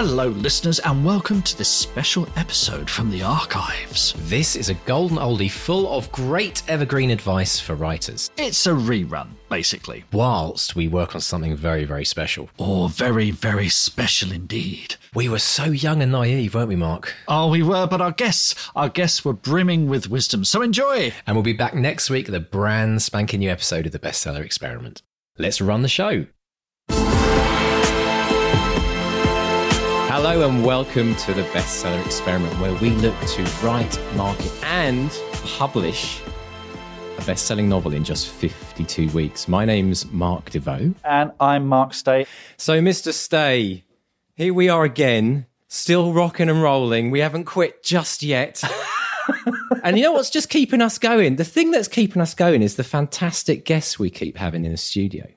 Hello, listeners, and welcome to this special episode from the archives. This is a golden oldie full of great evergreen advice for writers, It's a rerun, basically. whilst we work on something very, very special. Or very, very special indeed. We were so young and naive, weren't we, Mark? Oh, we were, but our guests, our guests were brimming with wisdom. So enjoy. And we'll be back next week with a brand spanking new episode of the Bestseller Experiment. Let's run the show. Hello and welcome to the Bestseller Experiment, where we look to write, market, and publish a best selling novel in just 52 weeks. My name's Mark Desvaux. And I'm Mark Stay. So, Mr. Stay, here we are again, still rocking and rolling. We haven't quit just yet. and you know what's just keeping us going? The thing that's keeping us going is the fantastic guests we keep having in the studio.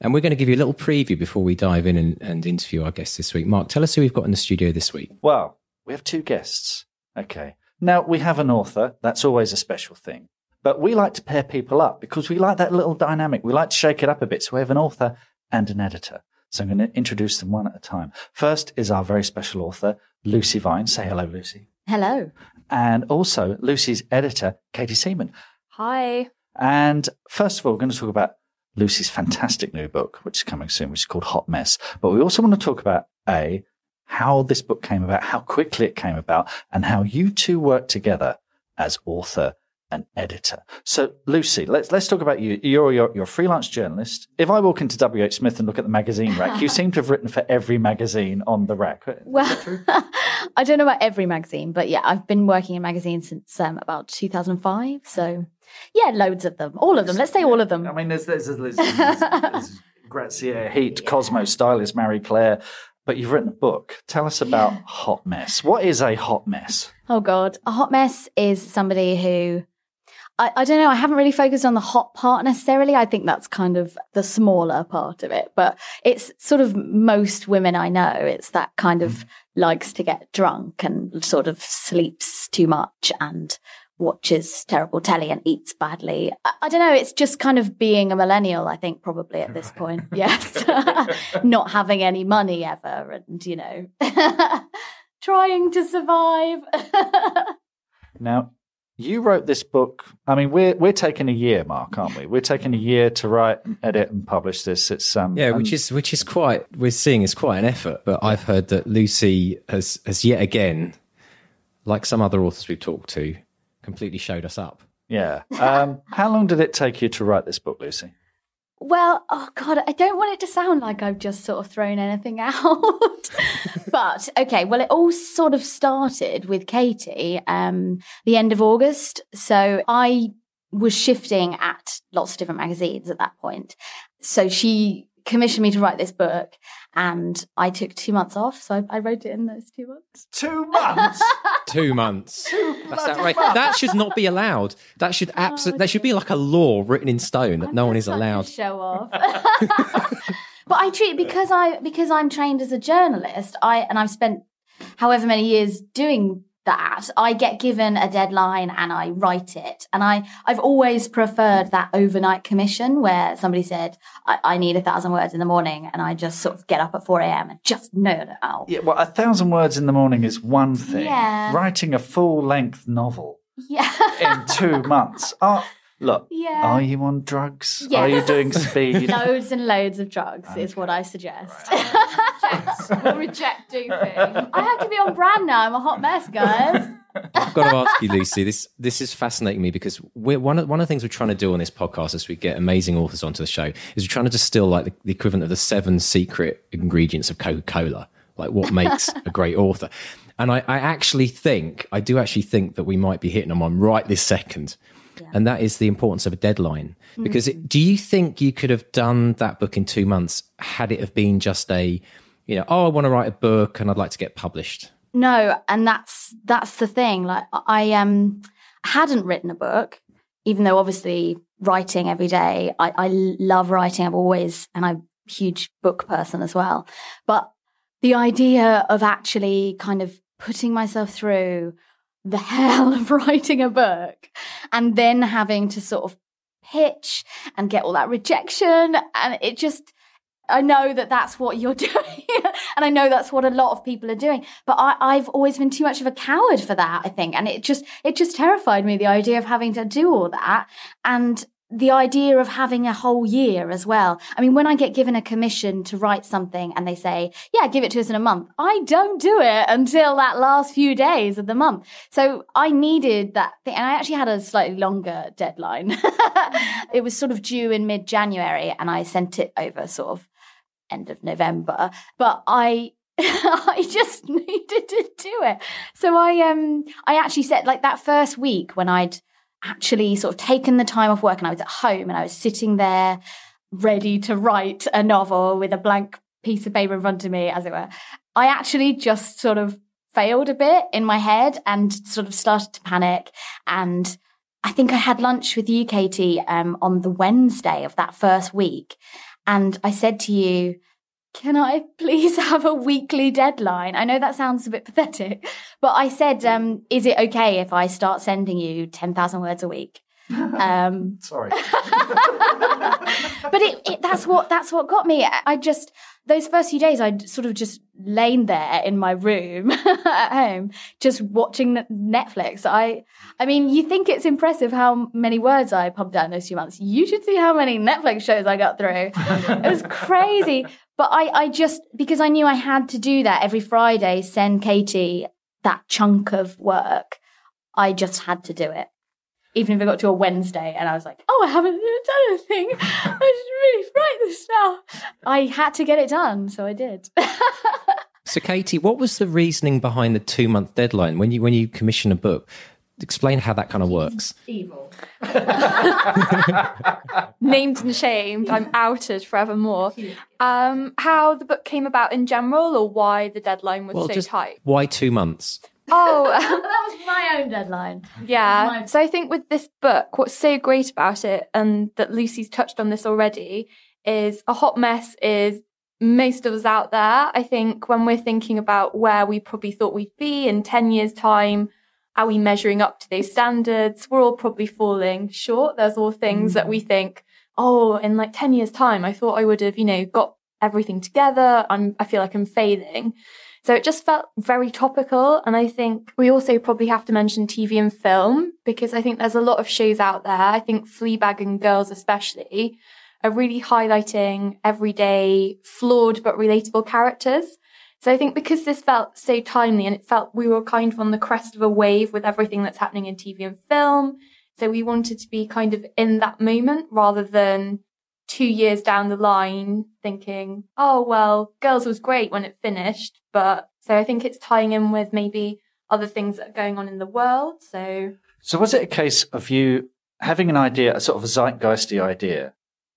And we're going to give you a little preview before we dive in and, and interview our guests this week. Mark, tell us who we've got in the studio this week. Well, we have two guests. Okay. Now, we have an author. That's always a special thing. But we like to pair people up because we like that little dynamic. We like to shake it up a bit. So we have an author and an editor. So I'm going to introduce them one at a time. First is our very special author, Lucy Vine. Say hello, Lucy. Hello. And also Lucy's editor, Katie Seaman. Hi. And first of all, we're going to talk about Lucy's fantastic new book, which is coming soon, which is called Hot Mess. But we also want to talk about A, how this book came about, how quickly it came about, and how you two work together as author and editor. So, Lucy, let's let's talk about you. You're you're, you're a freelance journalist. If I walk into WH Smith and look at the magazine rack, you seem to have written for every magazine on the rack. Well, I don't know about every magazine, but yeah, I've been working in magazines since um, about 2005. So, yeah, loads of them. All of them. Let's say all of them. I mean, there's there's, there's, there's, there's Grazia, Heat, Cosmos, Stylist, Marie Claire. But you've written a book. Tell us about Hot Mess. What is a hot mess? Oh, God. A hot mess is somebody who. I, I don't know. I haven't really focused on the hot part necessarily. I think that's kind of the smaller part of it. But it's sort of most women I know. It's that kind of mm. likes to get drunk and sort of sleeps too much and watches terrible telly and eats badly. I, I don't know. It's just kind of being a millennial, I think, probably at this point. Yes. Not having any money ever and, you know, trying to survive. Now, you wrote this book. I mean, we're we're taking a year, Mark, aren't we? We're taking a year to write, edit, and publish this. It's um, Yeah, and- which is which is quite we're seeing is quite an effort. But I've heard that Lucy has has yet again, like some other authors we've talked to, completely showed us up. yeah. Um, how long did it take you to write this book, Lucy? Well, oh God, I don't want it to sound like I've just sort of thrown anything out. but okay, well, it all sort of started with Katie um, the end of August. So I was shifting at lots of different magazines at that point. So she commissioned me to write this book and I took two months off. So I, I wrote it in those two months. Two months. Two months. That's bloody outrageous. months. That should not be allowed. That should oh, absolutely. there should be like a law written in stone that no one is Such a allowed. show off. but I treat it because I because I'm trained as a journalist. I and I've spent however many years doing that. I get given a deadline and I write it. And I I've always preferred that overnight commission where somebody said I, I need a thousand words in the morning, and I just sort of get up at four a.m. and just nail it out. yeah. Well, a thousand words in the morning is one thing. Yeah. Writing a full length novel Yeah. in two months. Are, look. Yeah. Are you on drugs? Yes. Are you doing speed? Loads and loads of drugs is what I suggest. We'll reject doping. I have to be on brand now. I'm a hot mess, guys. I've got to ask you, Lucy. This this is fascinating me because we're one of one of the things we're trying to do on this podcast as we get amazing authors onto the show is we're trying to distill like the, the equivalent of the seven secret ingredients of Coca Cola, like what makes a great author. And I, I, actually think I do actually think that we might be hitting them on right this second, yeah. and that is the importance of a deadline. Mm-hmm. Because it, do you think you could have done that book in two months had it have been just a, you know, oh, I want to write a book and I'd like to get published? No, and that's that's the thing. Like I um hadn't written a book, even though obviously writing every day. I, I love writing. I've always and I'm a huge book person as well. But the idea of actually kind of putting myself through the hell of writing a book and then having to sort of pitch and get all that rejection and it just I know that that's what you're doing. and I know that's what a lot of people are doing. But I, have always been too much of a coward for that, I think. And it just, it just terrified me, the idea of having to do all that. And the idea of having a whole year as well. I mean, when I get given a commission to write something and they say, yeah, give it to us in a month, I don't do it until that last few days of the month. So I needed that thing. And I actually had a slightly longer deadline. it was sort of due in mid January and I sent it over sort of end of November, but I I just needed to do it. So I um I actually said like that first week when I'd actually sort of taken the time off work and I was at home and I was sitting there ready to write a novel with a blank piece of paper in front of me, as it were. I actually just sort of failed a bit in my head and sort of started to panic. And I think I had lunch with you, Katie, um, on the Wednesday of that first week. And I said to you, can I please have a weekly deadline? I know that sounds a bit pathetic, but I said, um, is it okay if I start sending you 10,000 words a week? Um, Sorry. but it, it, that's what, that's what got me. I just, those first few days, I'd sort of just lain there in my room at home, just watching Netflix. I, I mean, you think it's impressive how many words I pumped out in those few months. You should see how many Netflix shows I got through. it was crazy. But I, I just, because I knew I had to do that every Friday, send Katie that chunk of work, I just had to do it even if it got to a Wednesday and I was like, oh, I haven't done anything. I should really write this now. I had to get it done, so I did. so, Katie, what was the reasoning behind the two month deadline when you when you commission a book? Explain how that kind of works. Evil. Named and shamed. I'm outed forevermore. Um, how the book came about in general, or why the deadline was well, so tight? Why two months? Oh, that was my own deadline. Yeah. So I think with this book, what's so great about it, and that Lucy's touched on this already, is a hot mess is most of us out there. I think when we're thinking about where we probably thought we'd be in 10 years' time, are we measuring up to those standards? We're all probably falling short. There's all things mm. that we think, oh, in like 10 years' time, I thought I would have, you know, got everything together. I'm, I feel like I'm failing. So it just felt very topical. And I think we also probably have to mention TV and film because I think there's a lot of shows out there. I think Fleabag and Girls especially are really highlighting everyday, flawed but relatable characters. So I think because this felt so timely and it felt we were kind of on the crest of a wave with everything that's happening in TV and film. So we wanted to be kind of in that moment rather than two years down the line thinking, oh, well, Girls was great when it finished. But so I think it's tying in with maybe other things that are going on in the world. So, so was it a case of you having an idea, a sort of a zeitgeisty idea,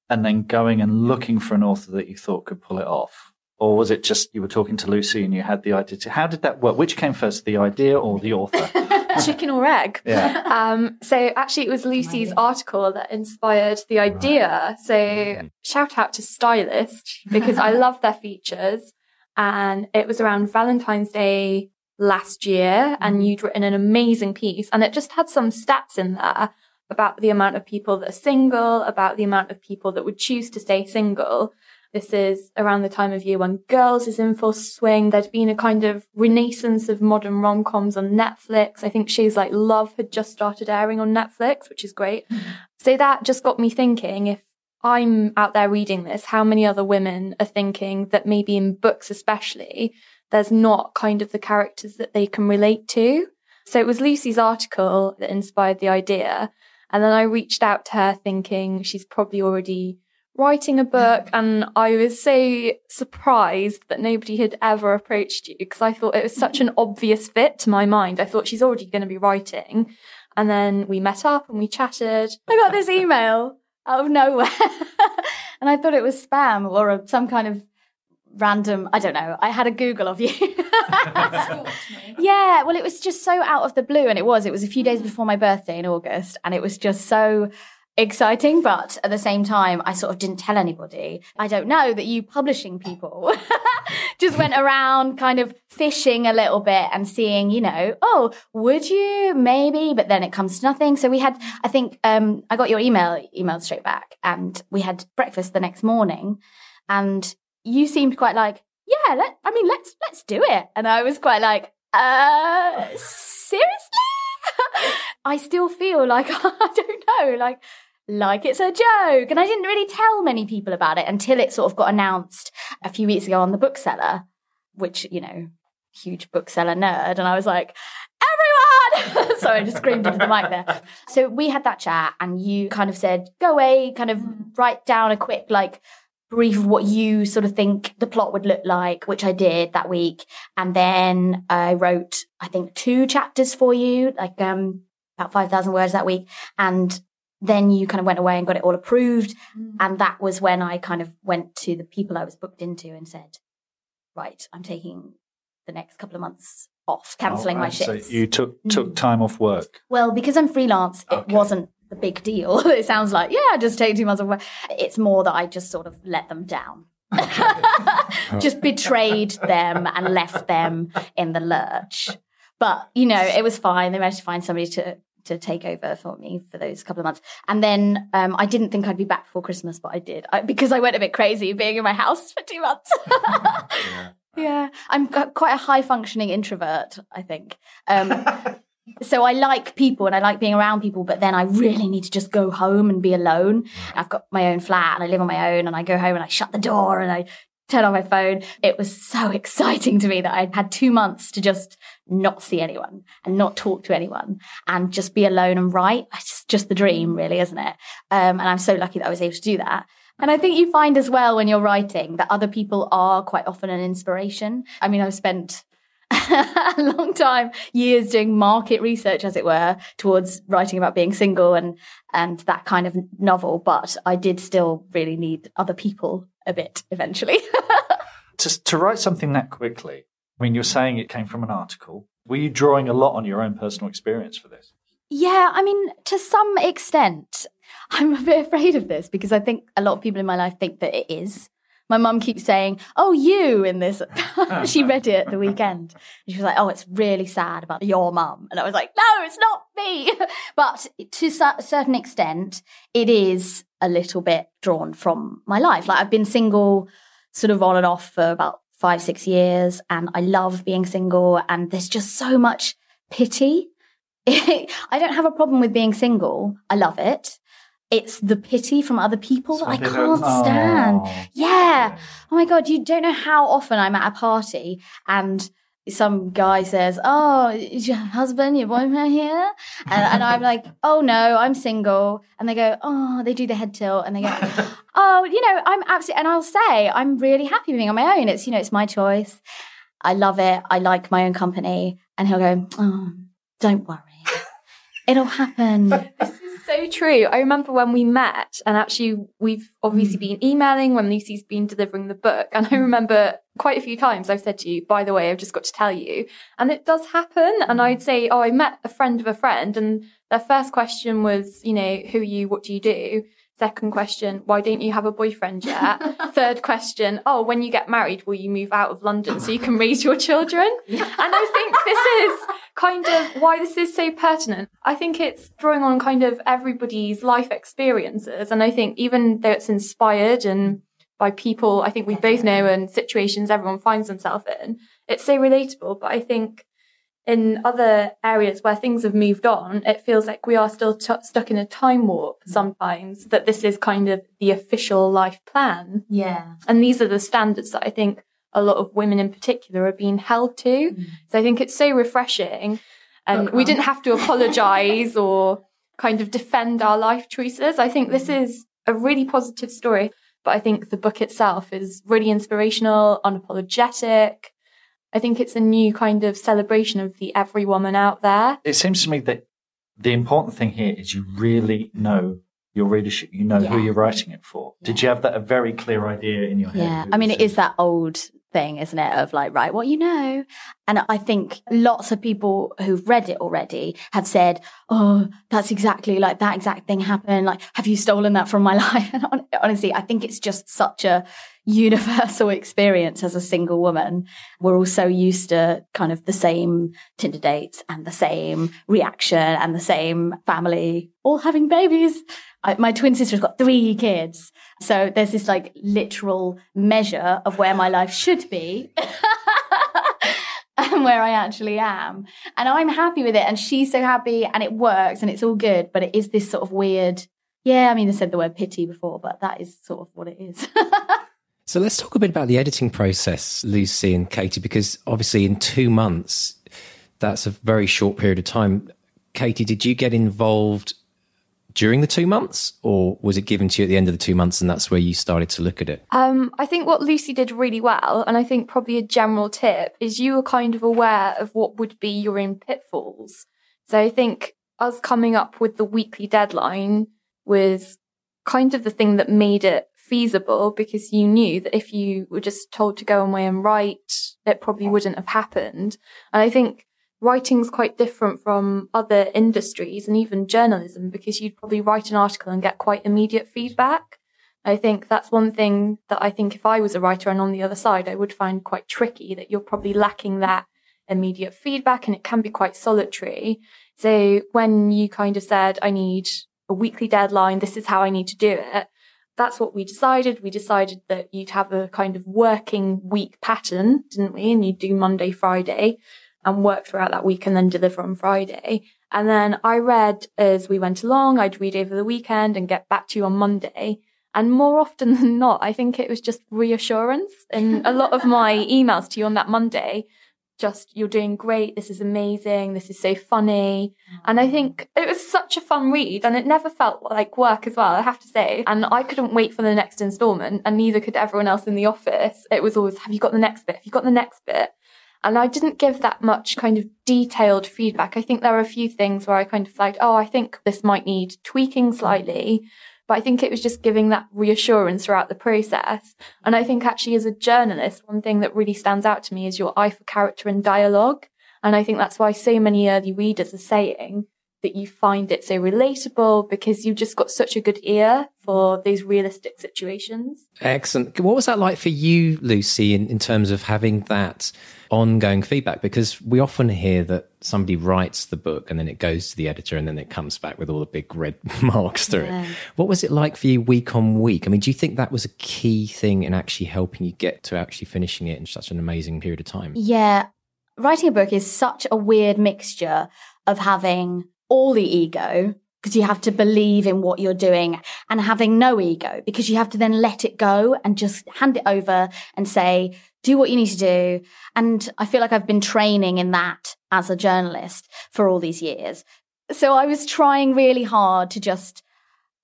and then going and looking for an author that you thought could pull it off? Or was it just you were talking to Lucy and you had the idea? To, how did that work? Which came first, the idea or the author? chicken or egg. Yeah. Um, so actually, it was Lucy's article that inspired the idea. So mm. shout out to Stylist because I love their features. And it was around Valentine's Day last year, and mm. you'd written an amazing piece, and it just had some stats in there about the amount of people that are single, about the amount of people that would choose to stay single. This is around the time of year when Girls is in full swing. There'd been a kind of renaissance of modern rom-coms on Netflix. I think shows like Love had just started airing on Netflix, which is great. Mm-hmm. So that just got me thinking if I'm out there reading this, how many other women are thinking that maybe in books especially, there's not kind of the characters that they can relate to. So it was Lucy's article that inspired the idea. And then I reached out to her thinking she's probably already writing a book. And I was so surprised that nobody had ever approached you because I thought it was such an obvious fit to my mind. I thought she's already going to be writing. And then we met up and we chatted. I got this email out of nowhere. and I thought it was spam or a, some kind of random, I don't know. I had a Google of you. yeah, well, it was just so out of the blue. And it was, it was a few days before my birthday in August. And it was just so exciting, but at the same time, I sort of didn't tell anybody. I don't know that you publishing people just went around kind of fishing a little bit and seeing, you know, oh, would you maybe? But then it comes to nothing. So we had, I think, um, I got your email emailed straight back, and we had breakfast the next morning, and you seemed quite like, yeah, let, I mean, let's let's do it, and I was quite like, uh, seriously. I still feel like I don't know, like like it's a joke. And I didn't really tell many people about it until it sort of got announced a few weeks ago on the bookseller, which, you know, huge bookseller nerd. And I was like, everyone! Sorry, I just screamed into the mic there. So we had that chat and you kind of said, go away, kind of write down a quick, like, brief of what you sort of think the plot would look like, which I did that week. And then I wrote, I think, two chapters for you, like, um, about 5,000 words that week. And then you kind of went away and got it all approved. Mm. And that was when I kind of went to the people I was booked into and said, right, I'm taking the next couple of months off, cancelling oh, my shifts. So you took took mm. time off work. Well, because I'm freelance, it okay. wasn't the big deal. it sounds like, yeah, I just take two months off work. It's more that I just sort of let them down. just betrayed them and left them in the lurch. But, you know, it was fine. They managed to find somebody to to take over for me for those couple of months. And then um, I didn't think I'd be back before Christmas, but I did I, because I went a bit crazy being in my house for two months. yeah. yeah. I'm quite a high functioning introvert, I think. Um, so I like people and I like being around people, but then I really need to just go home and be alone. I've got my own flat and I live on my own and I go home and I shut the door and I turn on my phone. It was so exciting to me that I had two months to just not see anyone and not talk to anyone and just be alone and write. It's just the dream, really, isn't it? Um, and I'm so lucky that I was able to do that. And I think you find as well when you're writing that other people are quite often an inspiration. I mean, I've spent a long time, years doing market research, as it were, towards writing about being single and and that kind of novel. But I did still really need other people a bit eventually. to, to write something that quickly, I mean, you're saying it came from an article. Were you drawing a lot on your own personal experience for this? Yeah, I mean, to some extent. I'm a bit afraid of this because I think a lot of people in my life think that it is. My mum keeps saying, "Oh, you in this." she read it at the weekend. And she was like, "Oh, it's really sad about your mum," and I was like, "No, it's not me." but to a certain extent, it is a little bit drawn from my life. Like I've been single, sort of on and off for about five, six years, and I love being single. And there's just so much pity. I don't have a problem with being single. I love it it's the pity from other people that I can't stand. Oh. Yeah. Oh my God. You don't know how often I'm at a party and some guy says, Oh, is your husband, your boyfriend here? And, and, I'm like, Oh no, I'm single. And they go, Oh, they do the head tilt and they go, Oh, you know, I'm absolutely, and I'll say, I'm really happy being on my own. It's, you know, it's my choice. I love it. I like my own company. And he'll go, Oh, don't worry. It'll happen so true. I remember when we met, and actually, we've obviously mm. been emailing when Lucy's been delivering the book. And I remember quite a few times I've said to you, by the way, I've just got to tell you. And it does happen. And mm. I'd say, oh, I met a friend of a friend. And their first question was, you know, who are you? What do you do? Second question, why don't you have a boyfriend yet? Third question, oh, when you get married, will you move out of London so you can raise your children? And I think this is kind of why this is so pertinent. I think it's drawing on kind of everybody's life experiences. And I think even though it's inspired and by people I think we both know and situations everyone finds themselves in, it's so relatable. But I think in other areas where things have moved on, it feels like we are still t- stuck in a time warp sometimes, that this is kind of the official life plan. Yeah. And these are the standards that I think a lot of women in particular are being held to. Mm. So I think it's so refreshing. And we didn't have to apologize or kind of defend our life choices. I think this is a really positive story, but I think the book itself is really inspirational, unapologetic. I think it's a new kind of celebration of the every woman out there. It seems to me that the important thing here is you really know your readership. You know who you're writing it for. Did you have that a very clear idea in your head? Yeah. I mean, it is that old thing, isn't it? Of like, right, what you know. And I think lots of people who've read it already have said, oh, that's exactly like that exact thing happened. Like, have you stolen that from my life? And honestly, I think it's just such a universal experience as a single woman. We're all so used to kind of the same Tinder dates and the same reaction and the same family all having babies. I, my twin sister's got three kids. So there's this like literal measure of where my life should be and where I actually am. And I'm happy with it. And she's so happy and it works and it's all good. But it is this sort of weird, yeah, I mean, I said the word pity before, but that is sort of what it is. So let's talk a bit about the editing process, Lucy and Katie, because obviously in two months, that's a very short period of time. Katie, did you get involved during the two months, or was it given to you at the end of the two months and that's where you started to look at it? Um, I think what Lucy did really well, and I think probably a general tip, is you were kind of aware of what would be your own pitfalls. So I think us coming up with the weekly deadline was kind of the thing that made it feasible because you knew that if you were just told to go away and write, it probably wouldn't have happened. And I think writing's quite different from other industries and even journalism because you'd probably write an article and get quite immediate feedback. I think that's one thing that I think if I was a writer and on the other side, I would find quite tricky that you're probably lacking that immediate feedback and it can be quite solitary. So when you kind of said, I need a weekly deadline, this is how I need to do it. That's what we decided. We decided that you'd have a kind of working week pattern, didn't we? And you'd do Monday, Friday and work throughout that week and then deliver on Friday. And then I read as we went along, I'd read over the weekend and get back to you on Monday. And more often than not, I think it was just reassurance. And a lot of my emails to you on that Monday, just, you're doing great. This is amazing. This is so funny. Mm. And I think it was such a fun read and it never felt like work as well, I have to say. And I couldn't wait for the next installment and neither could everyone else in the office. It was always, have you got the next bit? Have you got the next bit? And I didn't give that much kind of detailed feedback. I think there were a few things where I kind of flagged, oh, I think this might need tweaking slightly. But I think it was just giving that reassurance throughout the process. And I think actually as a journalist, one thing that really stands out to me is your eye for character and dialogue. And I think that's why so many early readers are saying that you find it so relatable because you've just got such a good ear for those realistic situations. Excellent. What was that like for you, Lucy, in, in terms of having that ongoing feedback? Because we often hear that somebody writes the book and then it goes to the editor and then it comes back with all the big red marks through Yeah. it. What was it like for you week on week? I mean, do you think that was a key thing in actually helping you get to actually finishing it in such an amazing period of time? Yeah. Writing a book is such a weird mixture of having all the ego because you have to believe in what you're doing and having no ego because you have to then let it go and just hand it over and say, do what you need to do. And I feel like I've been training in that as a journalist for all these years. So I was trying really hard to just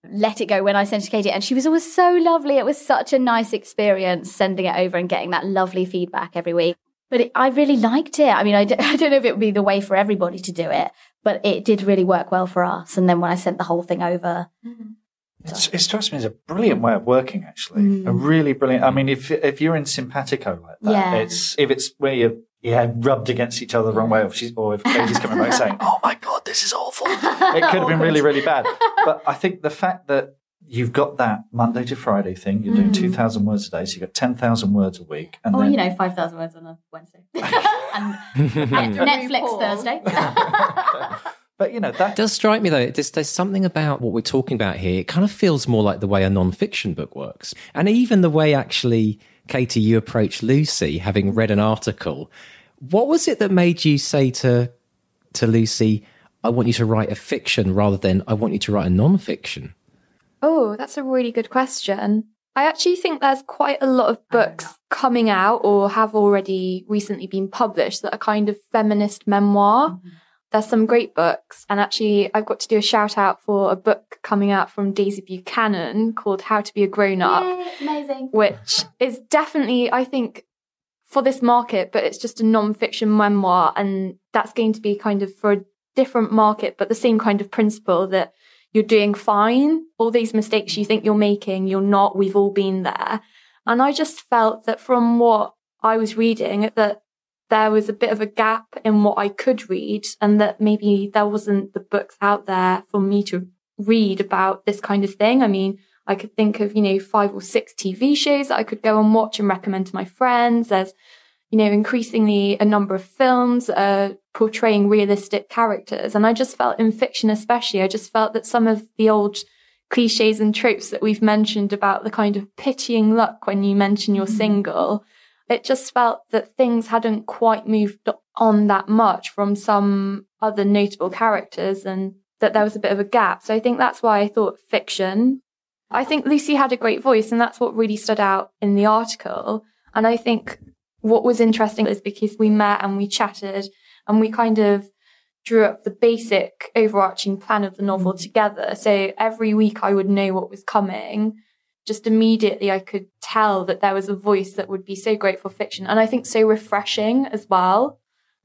let it go when I sent it to Katie. And she was always so lovely. It was such a nice experience sending it over and getting that lovely feedback every week. But it, I really liked it. I mean, I, d- I don't know if it would be the way for everybody to do it, but it did really work well for us. And then when I sent the whole thing over, It's, it strikes me as a brilliant way of working, actually. A mm. really brilliant. I mean, if if you're in simpatico like that, Yeah. it's if it's where you're yeah rubbed against each other the wrong way, or if, she's, or if Katie's coming back saying, "Oh my god, this is awful," it could have been really really bad. But I think the fact that you've got that Monday to Friday thing, you're doing mm. two thousand words a day, so you've got ten thousand words a week, and oh, then you know, 5,000 words on a Wednesday. and Netflix Thursday. but you know that It does strike me though, there's, there's something about what we're talking about here. It kind of feels more like the way a non-fiction book works. And even the way actually, Katie, you approached Lucy, having read an article. What was it that made you say to, to Lucy, I want you to write a fiction rather than I want you to write a non-fiction? Oh, that's a really good question. I actually think there's quite a lot of books coming out or have already recently been published that are kind of feminist memoir. Mm-hmm. there's some great books. And actually, I've got to do a shout out for a book coming out from Daisy Buchanan called How to Be a Grown Up. amazing. Which is definitely, I think, for this market, but it's just a non-fiction memoir. And that's going to be kind of for a different market, but the same kind of principle that you're doing fine. All these mistakes you think you're making, you're not. We've all been there. And I just felt that from what I was reading, that there was a bit of a gap in what I could read and that maybe there wasn't the books out there for me to read about this kind of thing. I mean, I could think of, you know, five or six TV shows that I could go and watch and recommend to my friends. There's, you know, increasingly a number of films uh, portraying realistic characters. And I just felt in fiction, especially, I just felt that some of the old cliches and tropes that we've mentioned about the kind of pitying luck when you mention you're mm-hmm. single it just felt that things hadn't quite moved on that much from some other notable characters and that there was a bit of a gap. So I think that's why I thought fiction. I think Lucy had a great voice and that's what really stood out in the article. And I think what was interesting is because we met and we chatted and we kind of drew up the basic overarching plan of the novel mm. together. So every week I would know what was coming just immediately I could tell that there was a voice that would be so great for fiction and I think so refreshing as well.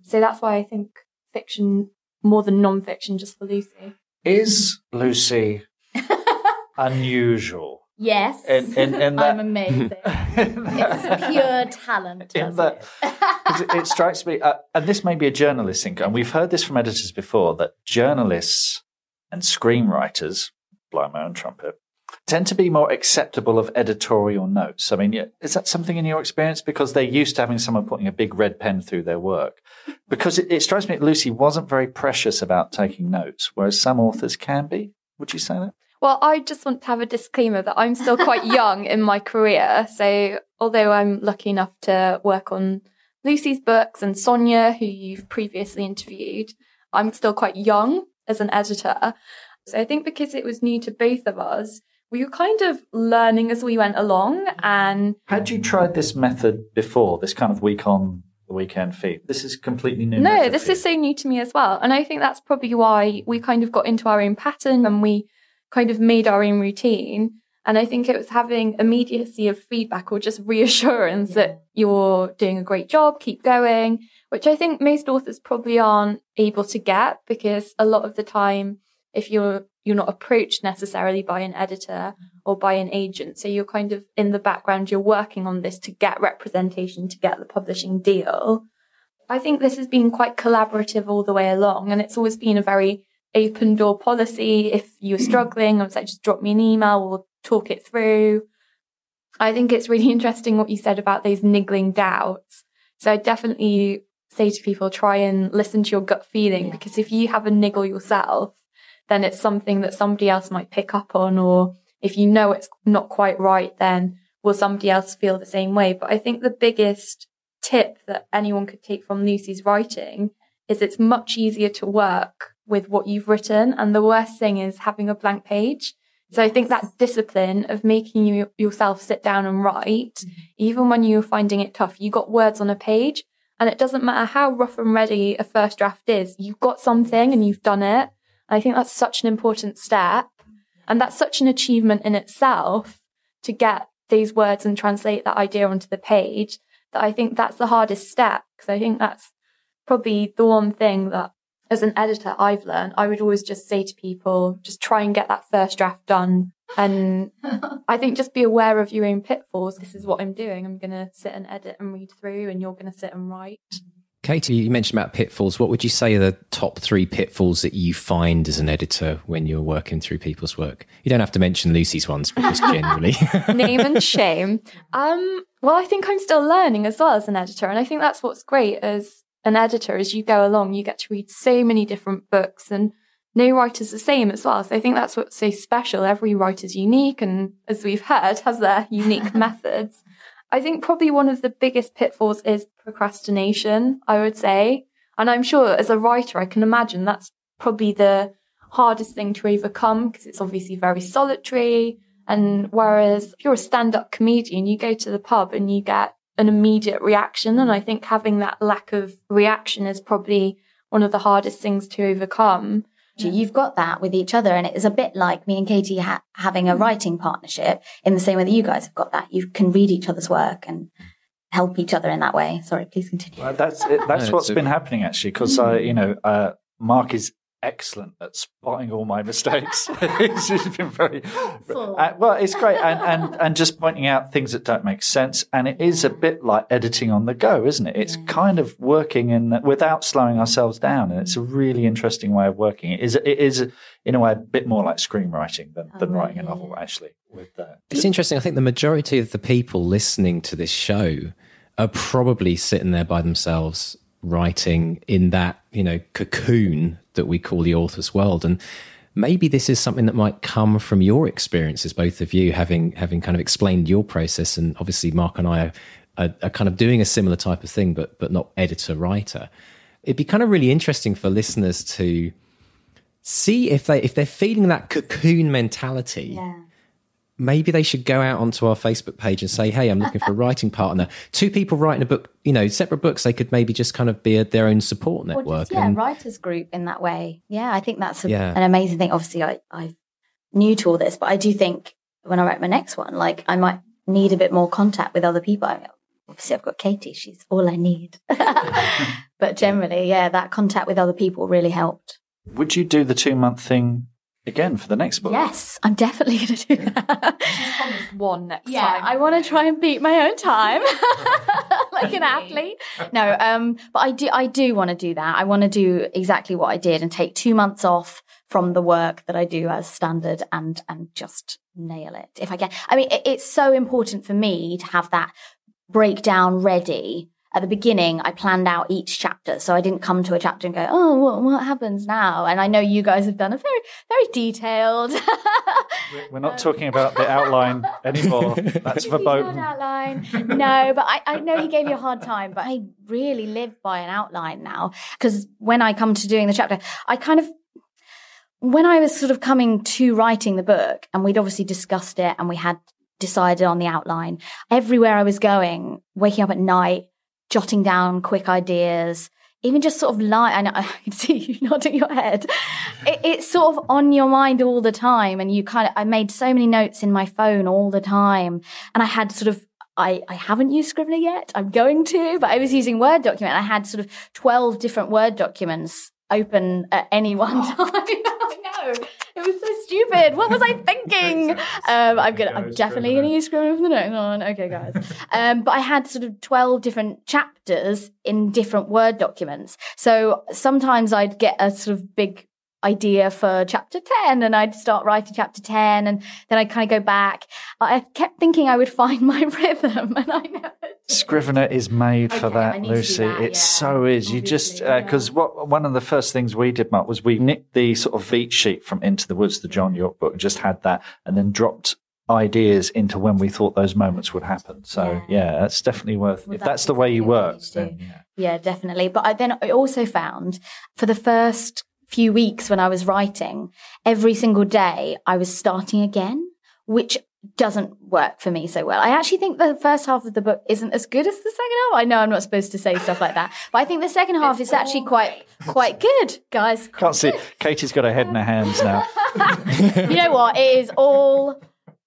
So that's why I think fiction more than non-fiction just for Lucy. Is Lucy unusual? Yes. That, I'm amazing. it's pure talent. That, it? it? strikes me, uh, and this may be a journalist thing, and we've heard this from editors before, that journalists and screenwriters, blow my own trumpet, tend to be more acceptable of editorial notes. I mean, is that something in your experience? Because they're used to having someone putting a big red pen through their work. Because it, it strikes me that Lucy wasn't very precious about taking notes, whereas some authors can be. Would you say that? Well, I just want to have a disclaimer that I'm still quite young in my career. So, although I'm lucky enough to work on Lucy's books and Sonia, who you've previously interviewed, I'm still quite young as an editor. So, I think because it was new to both of us, we were kind of learning as we went along. And had you tried this method before? This kind of week on the weekend feed. This is completely new. No, this is so new to me as well. And I think that's probably why we kind of got into our own pattern and we kind of made our own routine. And I think it was having immediacy of feedback or just reassurance yeah. that you're doing a great job, keep going, which I think most authors probably aren't able to get because a lot of the time, if you're you're not approached necessarily by an editor mm-hmm. or by an agent. So you're kind of in the background, you're working on this to get representation, to get the publishing deal. I think this has been quite collaborative all the way along. And it's always been a very open door policy. If you're struggling, I was like, just drop me an email, we'll talk it through. I think it's really interesting what you said about those niggling doubts. So I definitely say to people, try and listen to your gut feeling because if you have a niggle yourself, then it's something that somebody else might pick up on. Or if you know it's not quite right, then will somebody else feel the same way? But I think the biggest tip that anyone could take from Lucy's writing is it's much easier to work with what you've written. And the worst thing is having a blank page. So I think that discipline of making you yourself sit down and write, mm-hmm. even when you're finding it tough, you got words on a page and it doesn't matter how rough and ready a first draft is. You've got something and you've done it. I think that's such an important step. And that's such an achievement in itself to get these words and translate that idea onto the page that I think that's the hardest step. Because I think that's probably the one thing that as an editor I've learned, I would always just say to people, just try and get that first draft done. And I think just be aware of your own pitfalls. This is what I'm doing. I'm going to sit and edit and read through, and you're going to sit and write. Katie, you mentioned about pitfalls. What would you say are the top three pitfalls that you find as an editor when you're working through people's work? You don't have to mention Lucy's ones because generally. Name and shame. Um, well, I think I'm still learning as well as an editor. And I think that's what's great as an editor. As you go along, you get to read so many different books and no writer's the same as well. So I think that's what's so special. Every writer's unique and as we've heard, has their unique methods. I think probably one of the biggest pitfalls is procrastination, I would say. And I'm sure as a writer, I can imagine that's probably the hardest thing to overcome because it's obviously very solitary. And whereas if you're a stand up comedian, you go to the pub and you get an immediate reaction. And I think having that lack of reaction is probably one of the hardest things to overcome. You've got that with each other. And it's a bit like me and Katie ha- having a writing partnership in the same way that you guys have got that. You can read each other's work and help each other in that way. Sorry, please continue. Well, that's it, that's No, what's it's been happening actually, because uh, you know uh, Mark is excellent at spotting all my mistakes. he's, he's been very uh, well. It's great, and, and and just pointing out things that don't make sense. And it is a bit like editing on the go, isn't it? It's kind of working in without slowing ourselves down, and it's a really interesting way of working. It is it is in a way a bit more like screenwriting than, than writing a novel, actually. With uh, It's interesting. I think the majority of the people listening to this show are probably sitting there by themselves writing in that, you know, cocoon that we call the author's world. And maybe this is something that might come from your experiences, both of you having having kind of explained your process. And obviously Mark and I are, are, are kind of doing a similar type of thing, but but not editor writer. It'd be kind of really interesting for listeners to see if they if they're feeling that cocoon mentality Yeah. Maybe they should go out onto our Facebook page and say, "Hey, I'm looking for a writing partner." Two people writing a book, you know, separate books. They could maybe just kind of be a, their own support Or network. just, yeah, and writers group in that way. Yeah, I think that's a, Yeah. an amazing thing. Obviously, I, I'm new to all this, but I do think when I write my next one, like I might need a bit more contact with other people. I mean, obviously, I've got Katie; she's all I need. but generally, yeah, that contact with other people really helped. would you do the two month thing again for the next book? Yes, I'm definitely going to do that. One next Yeah, time. I want to try and beat my own time, like an athlete. No, um, but I do, I do want to do that. I want to do exactly what I did and take two months off from the work that I do as standard and and just nail it if I can. I mean, it, it's so important for me to have that breakdown ready. At the beginning, I planned out each chapter, so I didn't come to a chapter and go, "Oh, what, what happens now?" And I know you guys have done a very, very detailed. We're not talking about the outline anymore. That's verboten. outline. No, but I, I know he gave you a hard time, but I really live by an outline now. Because when I come to doing the chapter, I kind of, when I was sort of coming to writing the book, and we'd obviously discussed it and we had decided on the outline, everywhere I was going, waking up at night, jotting down quick ideas, even just sort of lie. I know I can see you nodding your head. It, it's sort of on your mind all the time, and you kind of. I made so many notes in my phone all the time, and I had sort of. I, I haven't used Scrivener yet. I'm going to, but I was using Word document. I had sort of 12 different Word documents open at any one time. I know. It was so stupid. What was I thinking? Um, I'm gonna. I'm definitely gonna use Scrivener for the next one. Okay, guys. Um, but I had sort of twelve different chapters in different Word documents. So sometimes I'd get a sort of big idea for chapter 10 and I'd start writing chapter 10 and then I'd kind of go back. I kept thinking I would find my rhythm and I never Scrivener is made for Okay, I that, need to do Lucy. that, it yeah. so is. You just Obviously, because yeah. what one of the first things we did, Mark, was we nicked the sort of beat sheet from Into the Woods, the John Yorke book, and just had that, and then dropped ideas into when we thought those moments would happen. So yeah, that's definitely worth. Well, if that's the way you work, then yeah. Yeah, definitely. But I then I also found for the first few weeks when I was writing, every single day I was starting again, which doesn't work for me so well. I actually think the first half of the book isn't as good as the second half. I know I'm not supposed to say stuff like that, but I think the second half is actually quite quite good, guys. Can't see. Katie's got her head in her hands now. you know what? It is all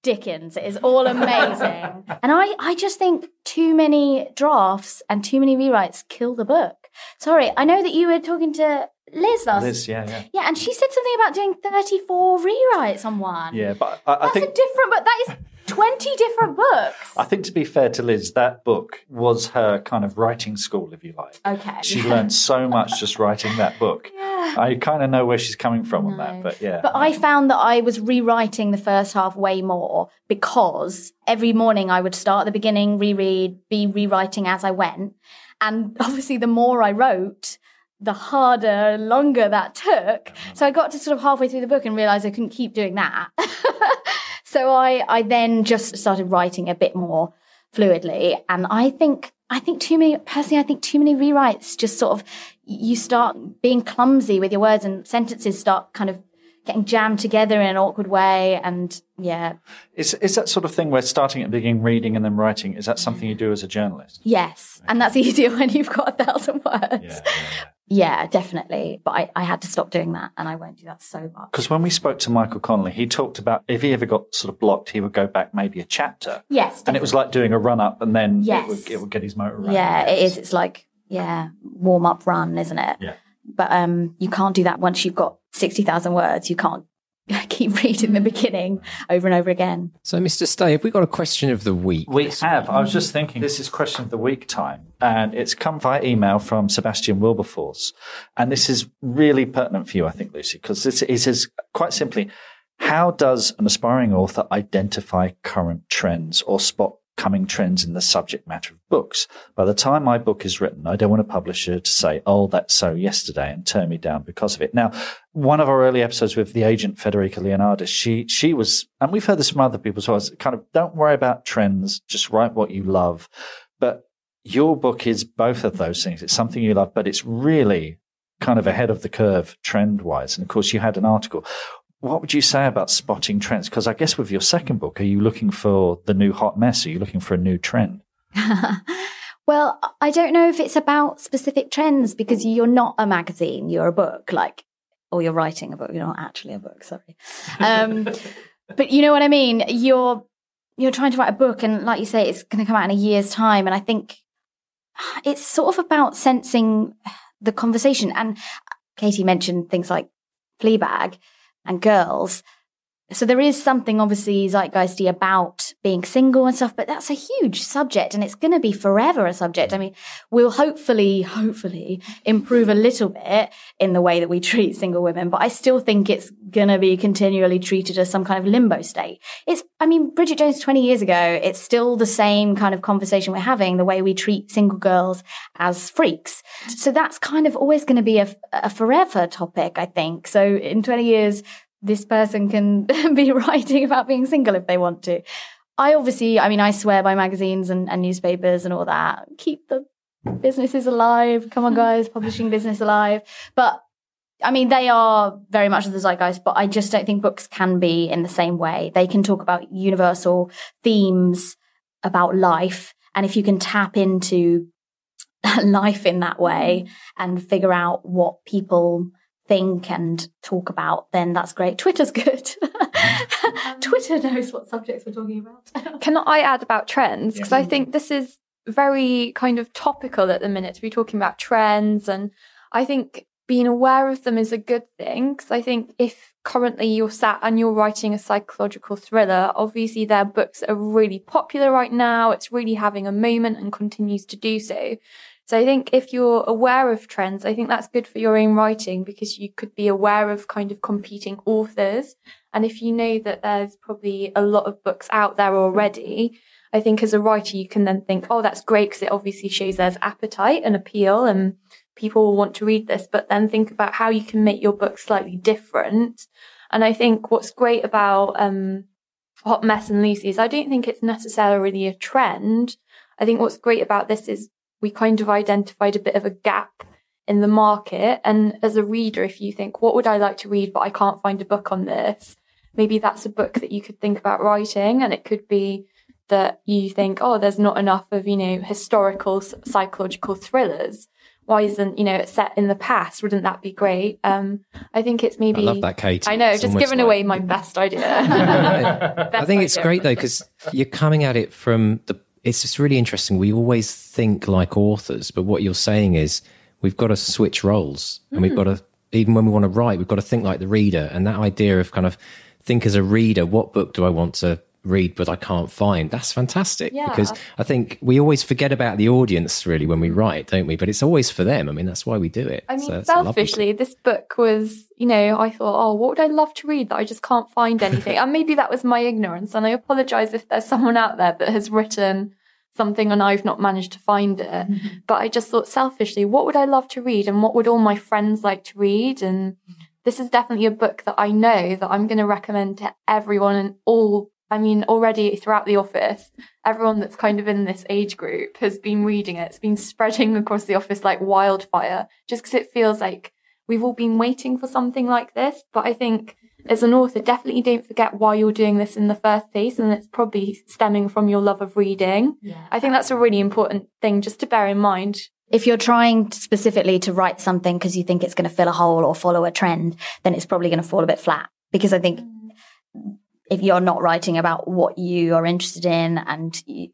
Dickens. It is all amazing. And I, I just think too many drafts and too many rewrites kill the book. Sorry, I know that you were talking to Liz last. Liz, yeah, yeah, Yeah, and she said something about doing 34 rewrites on one. yeah. But I, I That's think a different, but that is 20 different books. I think to be fair to Liz, that book was her kind of writing school, if you like. Okay. She learned so much just writing that book. Yeah. I kind of know where she's coming from on that, but yeah. But I found that I was rewriting the first half way more because every morning I would start at the beginning, reread, be rewriting as I went. And obviously, the more I wrote, the harder longer that took. Uh-huh. So I got to sort of halfway through the book and realized I couldn't keep doing that. so I, I then just started writing a bit more fluidly. And I think, I think too many, personally, I think too many rewrites just sort of, you start being clumsy with your words and sentences start kind of getting jammed together in an awkward way. And yeah. Is, is that sort of thing where starting at the beginning, reading and then writing, is that something you do as a journalist? Yes. And that's easier when you've got a thousand words. Yeah, yeah, yeah. Definitely. But I, I had to stop doing that and I won't do that so much. Because when we spoke to Michael Connelly, he talked about if he ever got sort of blocked, he would go back maybe a chapter. Yes. And it was like doing a run up and then Yes. it, would, it would get his motor running. Yeah, it is. It's like, yeah, warm up run, isn't it? Yeah. But um, you can't do that once you've got 60,000 words. You can't keep reading the hmm. beginning over and over again. So, Mr. Stay, have we got a question of the week? We have. I was just thinking, this is question of the week time, and it's come via email from Sebastian Wilberforce. And this is really pertinent for you, I think, Lucy, because this it says quite simply, how does an aspiring author identify current trends or spot coming trends in the subject matter of books? By the time my book is written, I don't want a publisher to say, oh, that's so yesterday and turn me down because of it. Now, one of our early episodes with the agent Federica Leonardis, she she was, and we've heard this from other people as well. Is kind of don't worry about trends, just write what you love. But your book is both of those things. It's something you love, but it's really kind of ahead of the curve trend wise. And of course, you had an article. What would you say about spotting trends? Because I guess with your second book, are you looking for the new hot mess? Are you looking for a new trend? well, I don't know if it's about specific trends because you're not a magazine, you're a book, like, or you're writing a book. You're not actually a book, sorry. Um, but you know what I mean? You're you're trying to write a book, and like you say, it's going to come out in a year's time. And I think it's sort of about sensing the conversation. And Katie mentioned things like Fleabag and girls. So there is something obviously zeitgeisty about being single and stuff, but that's a huge subject and it's going to be forever a subject. I mean, we'll hopefully, hopefully improve a little bit in the way that we treat single women, but I still think it's going to be continually treated as some kind of limbo state. It's, I mean, Bridget Jones 20 years ago, it's still the same kind of conversation we're having, the way we treat single girls as freaks. So that's kind of always going to be a, a forever topic, I think. So in 20 years, this person can be writing about being single if they want to. I obviously, I mean, I swear by magazines and, and newspapers and all that. Keep the businesses alive. Come on, guys, publishing business alive. But I mean, they are very much of the zeitgeist, but I just don't think books can be in the same way. They can talk about universal themes about life. And if you can tap into life in that way mm-hmm. and figure out what people think and talk about, then that's great. Twitter's good. Mm-hmm. Twitter knows what subjects we're talking about. Can I add about trends? Because I think this is very kind of topical at the minute to be talking about trends. And I think being aware of them is a good thing. Because I think if currently you're sat and you're writing a psychological thriller, obviously their books are really popular right now. It's really having a moment and continues to do so. So I think if you're aware of trends, I think that's good for your own writing because you could be aware of kind of competing authors. And if you know that there's probably a lot of books out there already, I think as a writer, you can then think, oh, that's great because it obviously shows there's appetite and appeal and people will want to read this, but then think about how you can make your book slightly different. And I think what's great about, um, Hot Mess and Lucy is I don't think it's necessarily a trend. I think what's great about this is we kind of identified a bit of a gap in the market. And as a reader, if you think, what would I like to read, but I can't find a book on this, maybe that's a book that you could think about writing. And it could be that you think, oh, there's not enough of, you know, historical psychological thrillers. Why isn't, you know, it set in the past? Wouldn't that be great? Um, I think it's maybe. I love that, Katie. I know, It's just almost giving like- away my best idea. I Best think it's great though because you're coming at it from the. It's just really interesting. We always think like authors, but what you're saying is we've got to switch roles, and we've got to even when we want to write, we've got to think like the reader. And that idea of kind of think as a reader, what book do I want to read, but I can't find? That's fantastic Yeah. because I think we always forget about the audience really when we write, don't we? But it's always for them. I mean, that's why we do it. I mean, So it's a lovely thing. selfishly, this book was, you know, I thought, oh, what would I love to read that I just can't find anything? and maybe that was my ignorance. And I apologize if there's someone out there that has written something and I've not managed to find it. But I just thought selfishly, what would I love to read and what would all my friends like to read? And this is definitely a book that I know that I'm going to recommend to everyone and all. I mean, already throughout the office, everyone that's kind of in this age group has been reading it. It's been spreading across the office like wildfire, just because it feels like we've all been waiting for something like this. But I think as an author, definitely don't forget why you're doing this in the first place. And it's probably stemming from your love of reading. Yeah. I think that's a really important thing just to bear in mind. If you're trying specifically to write something because you think it's going to fill a hole or follow a trend, then it's probably going to fall a bit flat. Because I think if you're not writing about what you are interested in and you,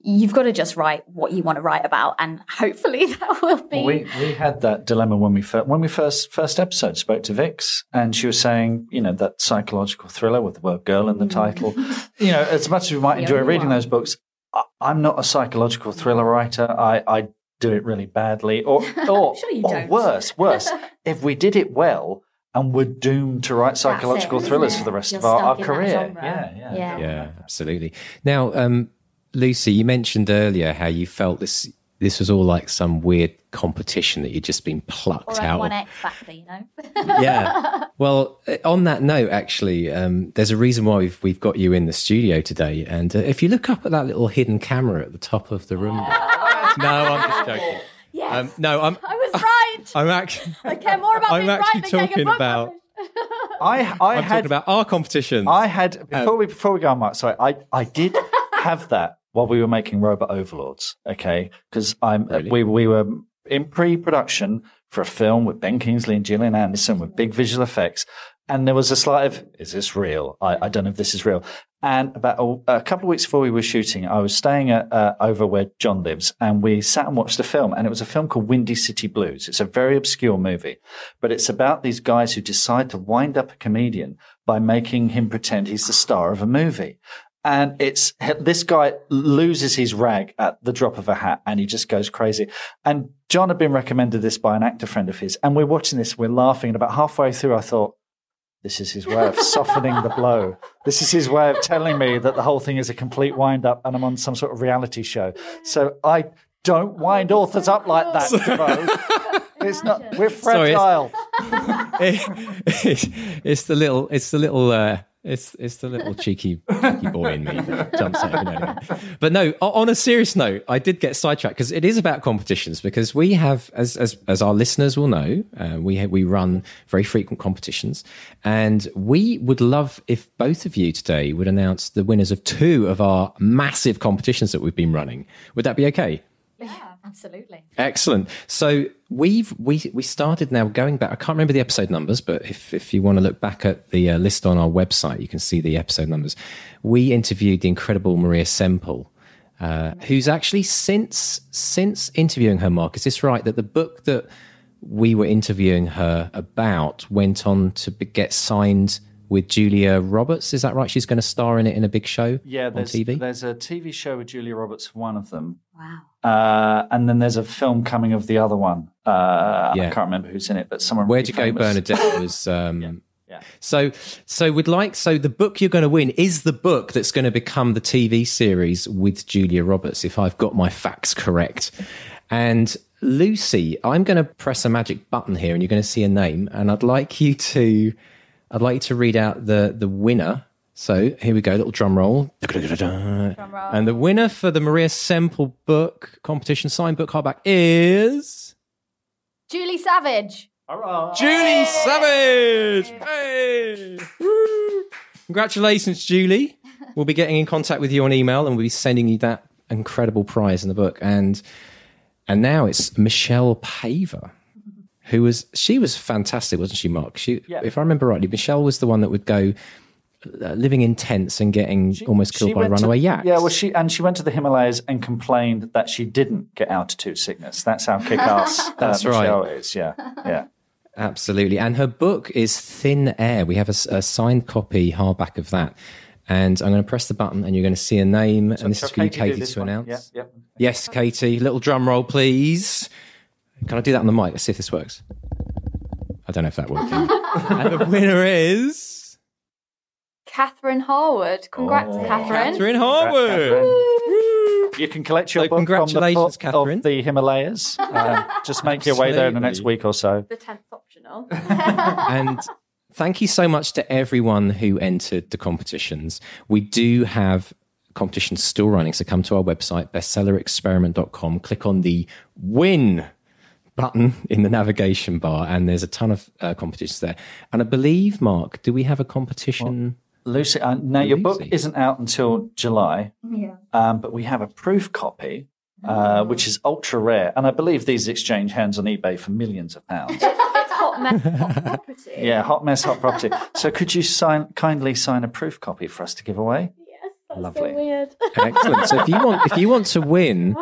you've got to just write what you want to write about and hopefully that will be Well, we we had that dilemma when we first when we first first episode spoke to Vix, and she was saying, you know, that psychological thriller with the word "girl" in the mm. title. you know, as much as we might The enjoy reading one. those books, I, I'm not a psychological thriller writer. I, I do it really badly, or or, Sure or worse, worse. if we did it well. And we're doomed to write psychological isn't thrillers for the rest You're of our, our stuck in that career. Yeah, yeah, Yeah. Yeah, absolutely. Now, um, Lucy, you mentioned earlier how you felt this this was all like some weird competition that you'd just been plucked or like out one. X factor, you know? yeah. Well, uh, on that note, actually, um, there's a reason why we've we've got you in the studio today. And uh, if you look up at that little hidden camera at the top of the room, no, I'm just joking. Yes. Um, no, I'm I was right. I'm actually I care more about I'm being actually right than getting a talking book about- published. I, I I'm had talking about our competition. I had before we before we go on, Mark. Sorry, I I did have that while we were making Robot Overlords. Okay, because I'm Really? we we were in pre-production for a film with Ben Kingsley and Gillian Anderson with big visual effects, and there was a slight of is this real? I, I don't know if this is real. And about a, a couple of weeks before we were shooting, I was staying at, uh, over where John lives, and we sat and watched a film, and it was a film called Windy City Blues. It's a very obscure movie, but it's about these guys who decide to wind up a comedian by making him pretend he's the star of a movie. And it's this guy loses his rag at the drop of a hat and he just goes crazy. And John had been recommended this by an actor friend of his. And we're watching this, we're laughing. And about halfway through, I thought, this is his way of softening the blow. This is his way of telling me that the whole thing is a complete wind up and I'm on some sort of reality show. So I don't wind authors up like that, Desvaux. It's not, we're Sorry, it's- fragile. it's, it's the little it's the little uh it's it's the little cheeky cheeky boy in me that jumps out every now and again. But no, on a serious note, I did get sidetracked because it is about competitions. Because we have, as as as our listeners will know, uh, we ha- we run very frequent competitions, and we would love if both of you today would announce the winners of two of our massive competitions that we've been running. Would that be okay? Absolutely. Excellent. So we've we we started now going back. I can't remember the episode numbers, but if if you want to look back at the uh, list on our website, you can see the episode numbers. We interviewed the incredible Maria Semple, uh, who's actually since since interviewing her. Mark, is this right? That the book that we were interviewing her about went on to be, get signed with Julia Roberts. Is that right? She's going to star in it in a big show Yeah, on there's, TV. there's a TV show with Julia Roberts, one of them. Wow. Uh, and then there's a film coming of the other one. Uh, I can't remember who's in it, but someone. Where'd really you go. Bernadette? Was um, Yeah. So, so we'd like so the book you're going to win is the book that's going to become the TV series with Julia Roberts, if I've got my facts correct. And Lucy, I'm going to press a magic button here, and you're going to see a name, and I'd like you to, I'd like you to read out the the winner. So here we go, little drum roll. Drum roll. And the winner for the Maria Semple book competition signed book hardback is. Julie Savage. Hurrah. Julie Savage. Hey. Woo. Congratulations, Julie. We'll be getting in contact with you on email and we'll be sending you that incredible prize in the book. And and now it's Michelle Paver, who was she was fantastic, wasn't she, Mark? She, Yeah. if I remember rightly, Michelle was the one that would go uh, living in tents and getting almost killed by went to- runaway yaks. Yeah, well, she and she went to the Himalayas and complained that she didn't get altitude sickness. That's how kick-ass uh, That's right. Michelle is. Yeah, yeah. Absolutely. And her book is Thin Air. We have a signed copy hardback of that. And I'm going to press the button and you're going to see a name. and this is for you, Katie, Katie, to one. announce. Yeah, yeah. Yes, Katie. Little drum roll, please. Can I do that on the mic? Let's see if this works. I don't know if that works. and the winner is Catherine Harwood. Congrats, Oh. Catherine. Catherine Harwood. You can collect your So book congratulations, from the foot Catherine. of the Himalayas. Uh, just make your way there in the next Absolutely. week or so. The tenth optional. and thank you so much to everyone who entered the competitions. We do have competitions still running, so come to our website, bestsellerexperiment.com, click on the win button in the navigation bar, and there's a ton of uh, competitions there. And I believe, Mark, do we have a competition? Lucy, uh, now your book isn't out until July, Yeah. um, but we have a proof copy, uh, which is ultra rare, and I believe these exchange hands on eBay for millions of pounds. It's hot mess, hot property. yeah, hot mess, hot property. So could you sign kindly sign a proof copy for us to give away? Yes, that's Lovely. so weird. Excellent. So if you want, if you want to win,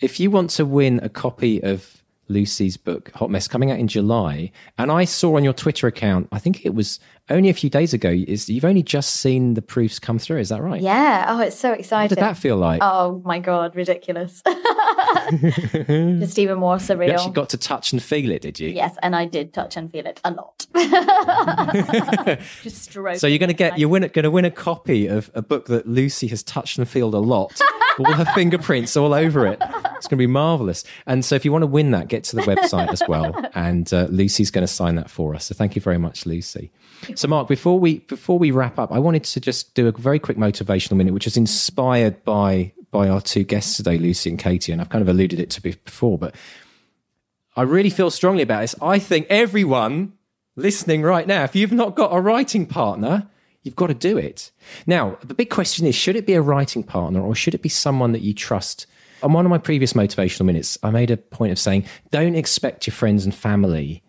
if you want to win a copy of Lucy's book Hot Mess coming out in July, and I saw on your Twitter account, I think it was only a few days ago, is you've only just seen the proofs come through. Is that right? Yeah. Oh, it's so exciting What did that feel like? Oh my god, ridiculous! Just even more you surreal. actually got to touch and feel it, did you? yes, and I did touch and feel it a lot. Just stroke. So you're going to get you're win, going to win a copy of a book that Lucy has touched and felt a lot, all her fingerprints all over it. It's going to be marvelous. And so if you want to win that, get to the website as well, and uh, Lucy's going to sign that for us. So thank you very much, Lucy. So Mark, before we before we wrap up, I wanted to just do a very quick motivational minute, which is inspired by by our two guests today, Lucy and Katie, and I've kind of alluded it to before, but I really feel strongly about this. I think everyone listening right now, if you've not got a writing partner, you've got to do it. Now, the big question is should it be a writing partner or should it be someone that you trust? On one of my previous motivational minutes, I made a point of saying don't expect your friends and family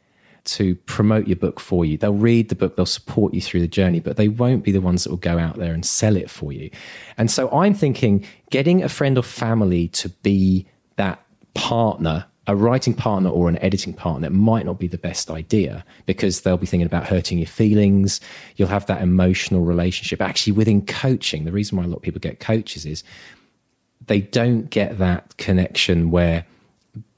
to promote your book for you. They'll read the book, they'll support you through the journey, but they won't be the ones that will go out there and sell it for you. And so I'm thinking getting a friend or family to be that partner, a writing partner or an editing partner might not be the best idea because they'll be thinking about hurting your feelings. You'll have that emotional relationship. Actually, within coaching, the reason why a lot of people get coaches is they don't get that connection where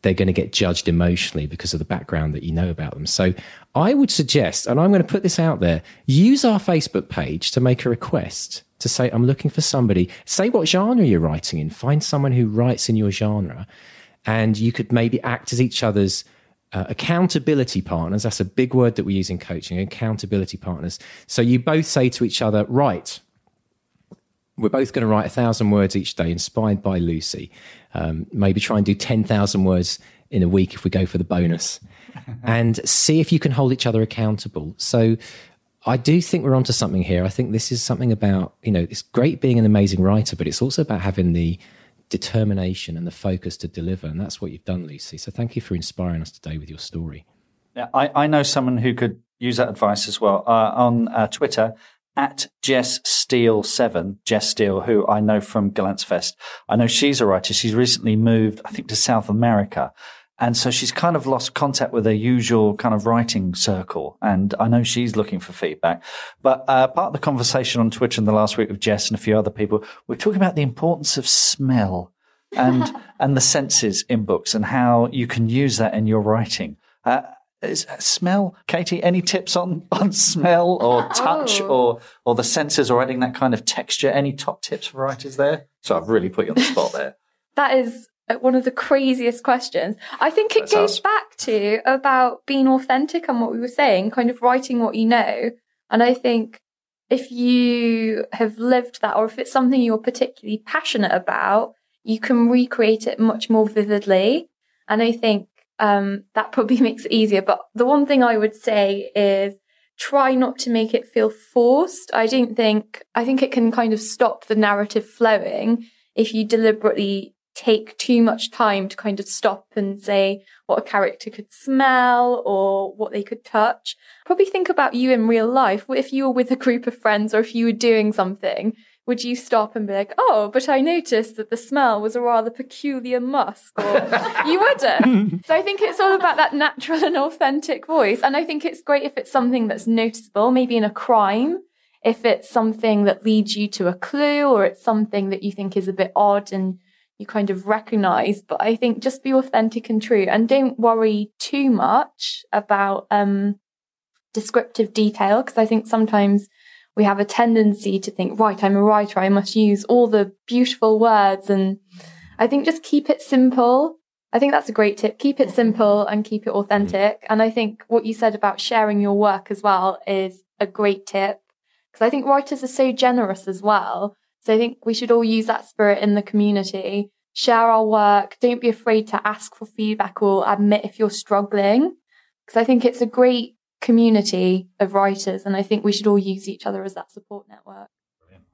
they're going to get judged emotionally because of the background that you know about them. So I would suggest, and I'm going to put this out there, use our Facebook page to make a request to say, I'm looking for somebody. Say what genre you're writing in. Find someone who writes in your genre. And you could maybe act as each other's uh, accountability partners. That's a big word that we use in coaching accountability partners. So you both say to each other, right, we're both going to write a thousand words each day, inspired by Lucy. Um, maybe try and do 10,000 words in a week if we go for the bonus, and see if you can hold each other accountable. So I do think we're onto something here. I think this is something about, you know, it's great being an amazing writer, but it's also about having the determination and the focus to deliver. And that's what you've done, Lucy. So thank you for inspiring us today with your story. Now, I, I know someone who could use that advice as well. Uh, on uh, Twitter, at Jess Steele seven, Jess Steele, who I know from Gollancz Fest. I know she's a writer. She's recently moved, I think, to South America. And so she's kind of lost contact with her usual kind of writing circle. And I know she's looking for feedback. But uh, part of the conversation on Twitter in the last week with Jess and a few other people, we're talking about the importance of smell and and the senses in books and how you can use that in your writing. Uh, is smell, Katie? Any tips on on smell or touch Oh. or or the senses or adding that kind of texture? Any top tips for writers there? So I've really put you on the spot there. That is uh, one of the craziest questions. I think it That's goes us. back to about being authentic and what we were saying, kind of writing what you know. And I think if you have lived that or if it's something you're particularly passionate about, you can recreate it much more vividly. And I think um, that probably makes it easier. But the one thing I would say is try not to make it feel forced. I don't think, I think it can kind of stop the narrative flowing if you deliberately take too much time to kind of stop and say what a character could smell or what they could touch. Probably think about you in real life. If you were with a group of friends or if you were doing something, would you stop and be like, oh, but I noticed that the smell was a rather peculiar musk? Or you wouldn't. So I think it's all about that natural and authentic voice. And I think it's great if it's something that's noticeable, maybe in a crime if it's something that leads you to a clue or it's something that you think is a bit odd and you kind of recognize. But I think just be authentic and true and don't worry too much about um, descriptive detail because I think sometimes we have a tendency to think, right, I'm a writer, I must use all the beautiful words. And I think just keep it simple. I think that's a great tip. Keep it simple and keep it authentic. Mm. And I think what you said about sharing your work as well is a great tip because I think writers are so generous as well. So I think we should all use that spirit in the community share our work. Don't be afraid to ask for feedback or admit if you're struggling. Because I think it's a great community of writers, and I think we should all use each other as that support network.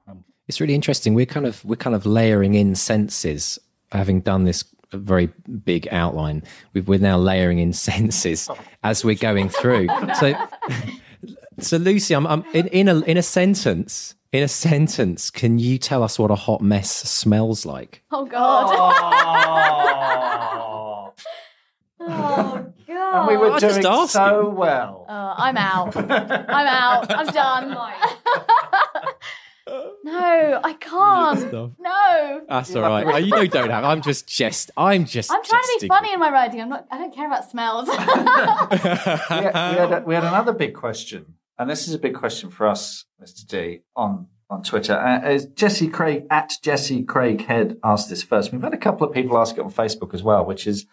Um, it's really interesting. We're kind of we're kind of layering in senses, having done this very big outline. we are now layering in senses as we're going through. So, so Lucy, I'm, I'm in, in a in a sentence. In a sentence, can you tell us what a hot mess smells like? Oh God. Oh. God. and we were I was just doing so asking. well. Oh, I'm out. I'm out. I'm done. no, I can't. No. That's all right. You know, don't have. I'm just jest. I'm just. I'm trying to be funny in my writing. I'm not. I don't care about smells. we, had, we, had a- we had another big question, and this is a big question for us, Mr. D, on on Twitter. Uh, as Jesse Craig at Jesse Craig Head asked this first. We've had a couple of people ask it on Facebook as well, which is.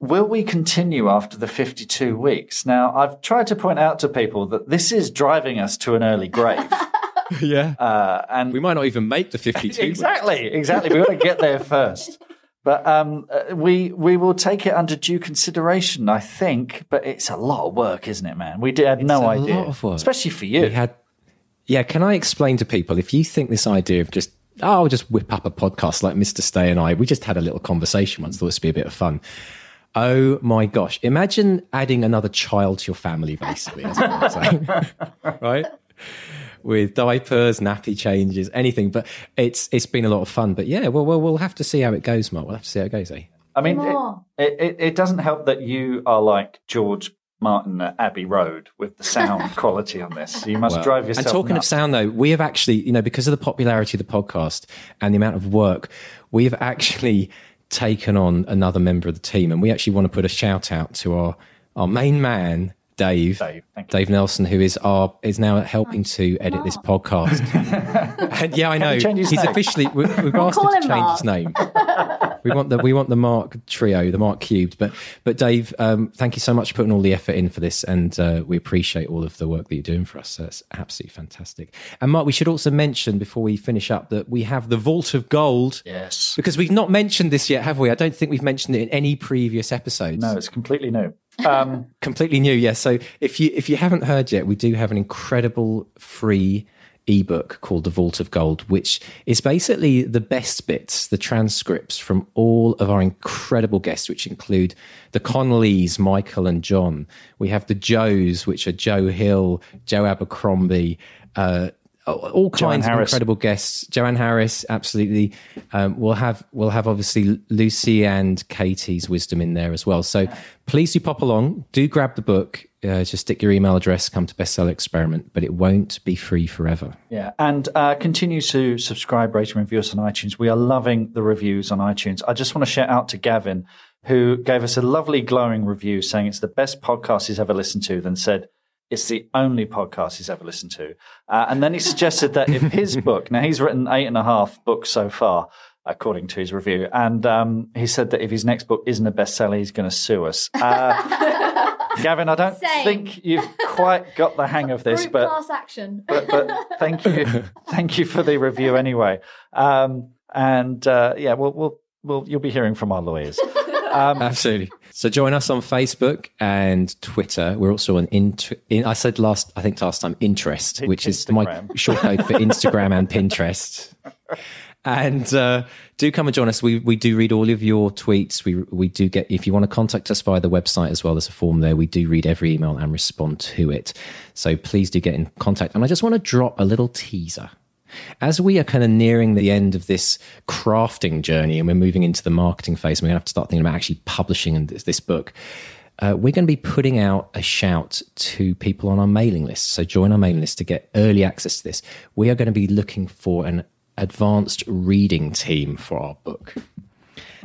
Will we continue after the 52 weeks? Now, I've tried to point out to people that this is driving us to an early grave. yeah. Uh, and We might not even make the 52. exactly, exactly. We want to get there first. But um, uh, we we will take it under due consideration, I think. But it's a lot of work, isn't it, man? We did, had no a idea, lot of work. especially for you. We had. Yeah, can I explain to people if you think this idea of just oh, I'll just whip up a podcast like Mr. Stay and I, we just had a little conversation once, thought this would be a bit of fun. Oh my gosh. Imagine adding another child to your family, basically, that's what I'm saying. right? With diapers, nappy changes, anything. But it's it's been a lot of fun. But yeah, well, well we'll have to see how it goes, Mark. We'll have to see how it goes, eh? I mean, it, it, it doesn't help that you are like George Martin at Abbey Road with the sound quality on this. You must Well, drive yourself. And talking of sound, though, we have actually, you know, because of the popularity of the podcast and the amount of work, we have actually taken on another member of the team, and we actually want to put a shout out to our our main man. Dave, Dave, thank you. Nelson, who is our is now helping to edit this podcast. and yeah, I know we change his he's name? officially. We, we've asked call him to him change his name. we want the we want the Mark trio, the Mark cubed. But but Dave, um, thank you so much for putting all the effort in for this, and uh, we appreciate all of the work that you're doing for us. So it's absolutely fantastic. And Mark, we should also mention before we finish up that we have the Vault of Gold. Yes. Because we've not mentioned this yet, have we? I don't think we've mentioned it in any previous episodes. No, it's completely new. Um, completely new yes so if you if you haven't heard yet we do have an incredible free ebook called the vault of gold which is basically the best bits the transcripts from all of our incredible guests which include the connellys michael and john. We have the joes which are joe hill joe abercrombie uh, all kinds of incredible guests. Joanne Harris, absolutely. Um, we'll have we'll have obviously Lucy and Katie's wisdom in there as well. So please do pop along. Do grab the book. Uh, just stick your email address. Come to Bestseller Experiment, but it won't be free forever. Yeah, and uh, continue to subscribe, rate, and review us on iTunes. We are loving the reviews on iTunes. I just want to shout out to Gavin, who gave us a lovely, glowing review saying it's the best podcast he's ever listened to, then said it's the only podcast he's ever listened to. Uh, and then he suggested that if his book, now he's written eight and a half books so far, according to his review, and um, he said that if his next book isn't a bestseller, he's going to sue us. Uh, Gavin, I don't Same. think you've quite got the hang of this, Group but class action. but, but thank you, thank you for the review anyway. Um, and uh, yeah, we'll, we'll, we'll, you'll be hearing from our lawyers. Um, Absolutely. So join us on Facebook and Twitter. We're also on int- in, I said last, I think last time, interest, which is my short code for Instagram and Pinterest. And uh, do come and join us. We we do read all of your tweets. We we do get if you want to contact us via the website as well. There's a form there. We do read every email and respond to it. So please do get in contact. And I just want to drop a little teaser as we are kind of nearing the end of this crafting journey and we're moving into the marketing phase, and we're going to have to start thinking about actually publishing this, this book. Uh, we're going to be putting out a shout to people on our mailing list. So join our mailing list to get early access to this. We are going to be looking for an advanced reading team for our book.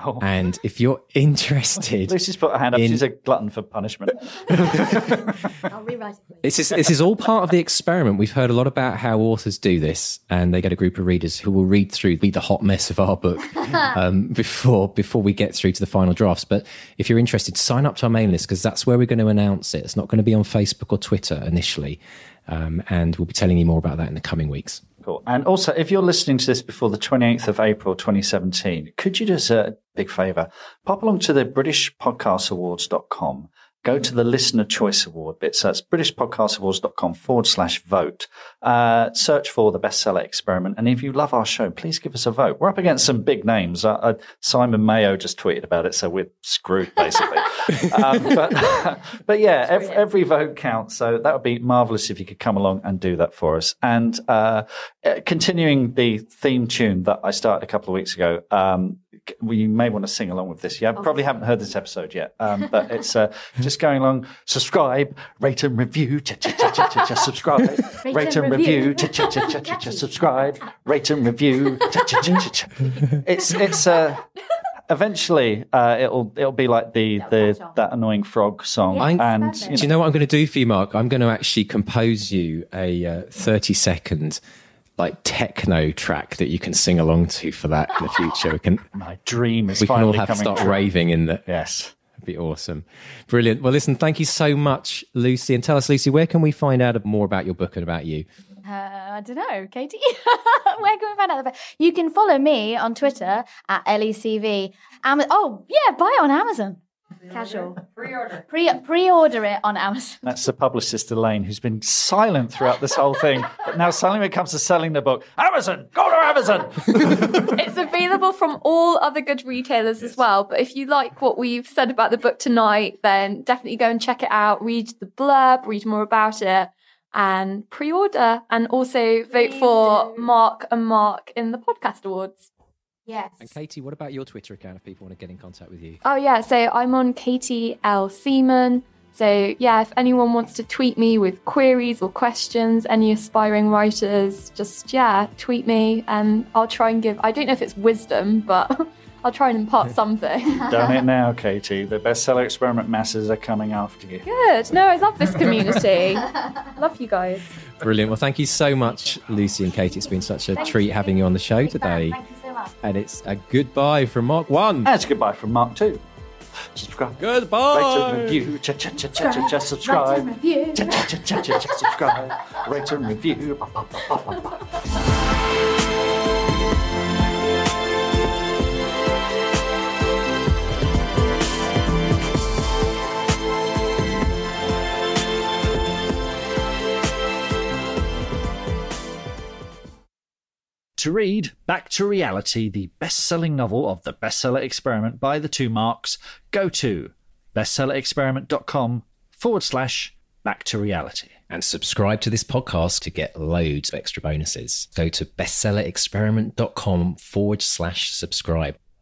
Oh. And if you're interested, Lucy's put her hand up. In- She's a glutton for punishment. I'll rewrite it. This is this is all part of the experiment. We've heard a lot about how authors do this, and they get a group of readers who will read through read the hot mess of our book um, before before we get through to the final drafts. But if you're interested, sign up to our mailing list because that's where we're going to announce it. It's not going to be on Facebook or Twitter initially. Um, and we'll be telling you more about that in the coming weeks. And also, if you're listening to this before the 28th of April 2017, could you do us a big favor? Pop along to the BritishPodcastAwards.com go to the listener choice award bit. So it's britishpodcastawards.com forward slash vote. Uh, search for the bestseller experiment. And if you love our show, please give us a vote. We're up against some big names. Uh, uh, Simon Mayo just tweeted about it. So we're screwed basically. um, but, but yeah, every, every, vote counts. So that would be marvelous if you could come along and do that for us. And, uh, uh, continuing the theme tune that I started a couple of weeks ago, um, we may want to sing along with this. You probably haven't heard this episode yet, um, but it's uh, just going along. Subscribe, rate and review, subscribe, rate and review, subscribe, rate and review. It's it's uh, eventually uh, it'll it'll be like the the that annoying frog song. Yes, and you know, do you know what I'm going to do for you, Mark? I'm going to actually compose you a uh, 30 second like techno track that you can sing along to for that in the future. We can. My dream is. We can all have to start true. raving in the. Yes. It'd be awesome. Brilliant. Well, listen, thank you so much, Lucy. And tell us, Lucy, where can we find out more about your book and about you? Uh, I don't know, Katie. Where can we find out? The you can follow me on Twitter at LECV. Am- oh, yeah, buy it on Amazon. Casual. Pre-order. Pre pre-order it on Amazon. That's the publicist Elaine, who's been silent throughout this whole thing. But now suddenly when it comes to selling the book, Amazon, go to Amazon. it's available from all other good retailers yes. as well. But if you like what we've said about the book tonight, then definitely go and check it out. Read the blurb, read more about it, and pre-order. And also vote Please for do. Mark and Mark in the podcast awards. Yes. And Katie, what about your Twitter account if people want to get in contact with you? Oh, yeah. So I'm on Katie L. Seaman. So, yeah, if anyone wants to tweet me with queries or questions, any aspiring writers, just, yeah, tweet me and I'll try and give, I don't know if it's wisdom, but I'll try and impart something. Done it now, Katie. The bestseller experiment masses are coming after you. Good. No, I love this community. love you guys. Brilliant. Well, thank you so much, Lucy and Katie. It's been such a thank treat you. having you on the show today. Thank you so. And it's a goodbye from Mark 1. And it's a goodbye from Mark 2. Subscribe. Goodbye. Rate and review. Ch ch ch ch ch subscribe. Rate and review. Ch ch ch ch ch subscribe. Rate and review. To read Back to Reality, the best selling novel of the bestseller experiment by the two marks, go to bestsellerexperiment.com forward slash back to reality. And subscribe to this podcast to get loads of extra bonuses. Go to bestsellerexperiment.com forward slash subscribe.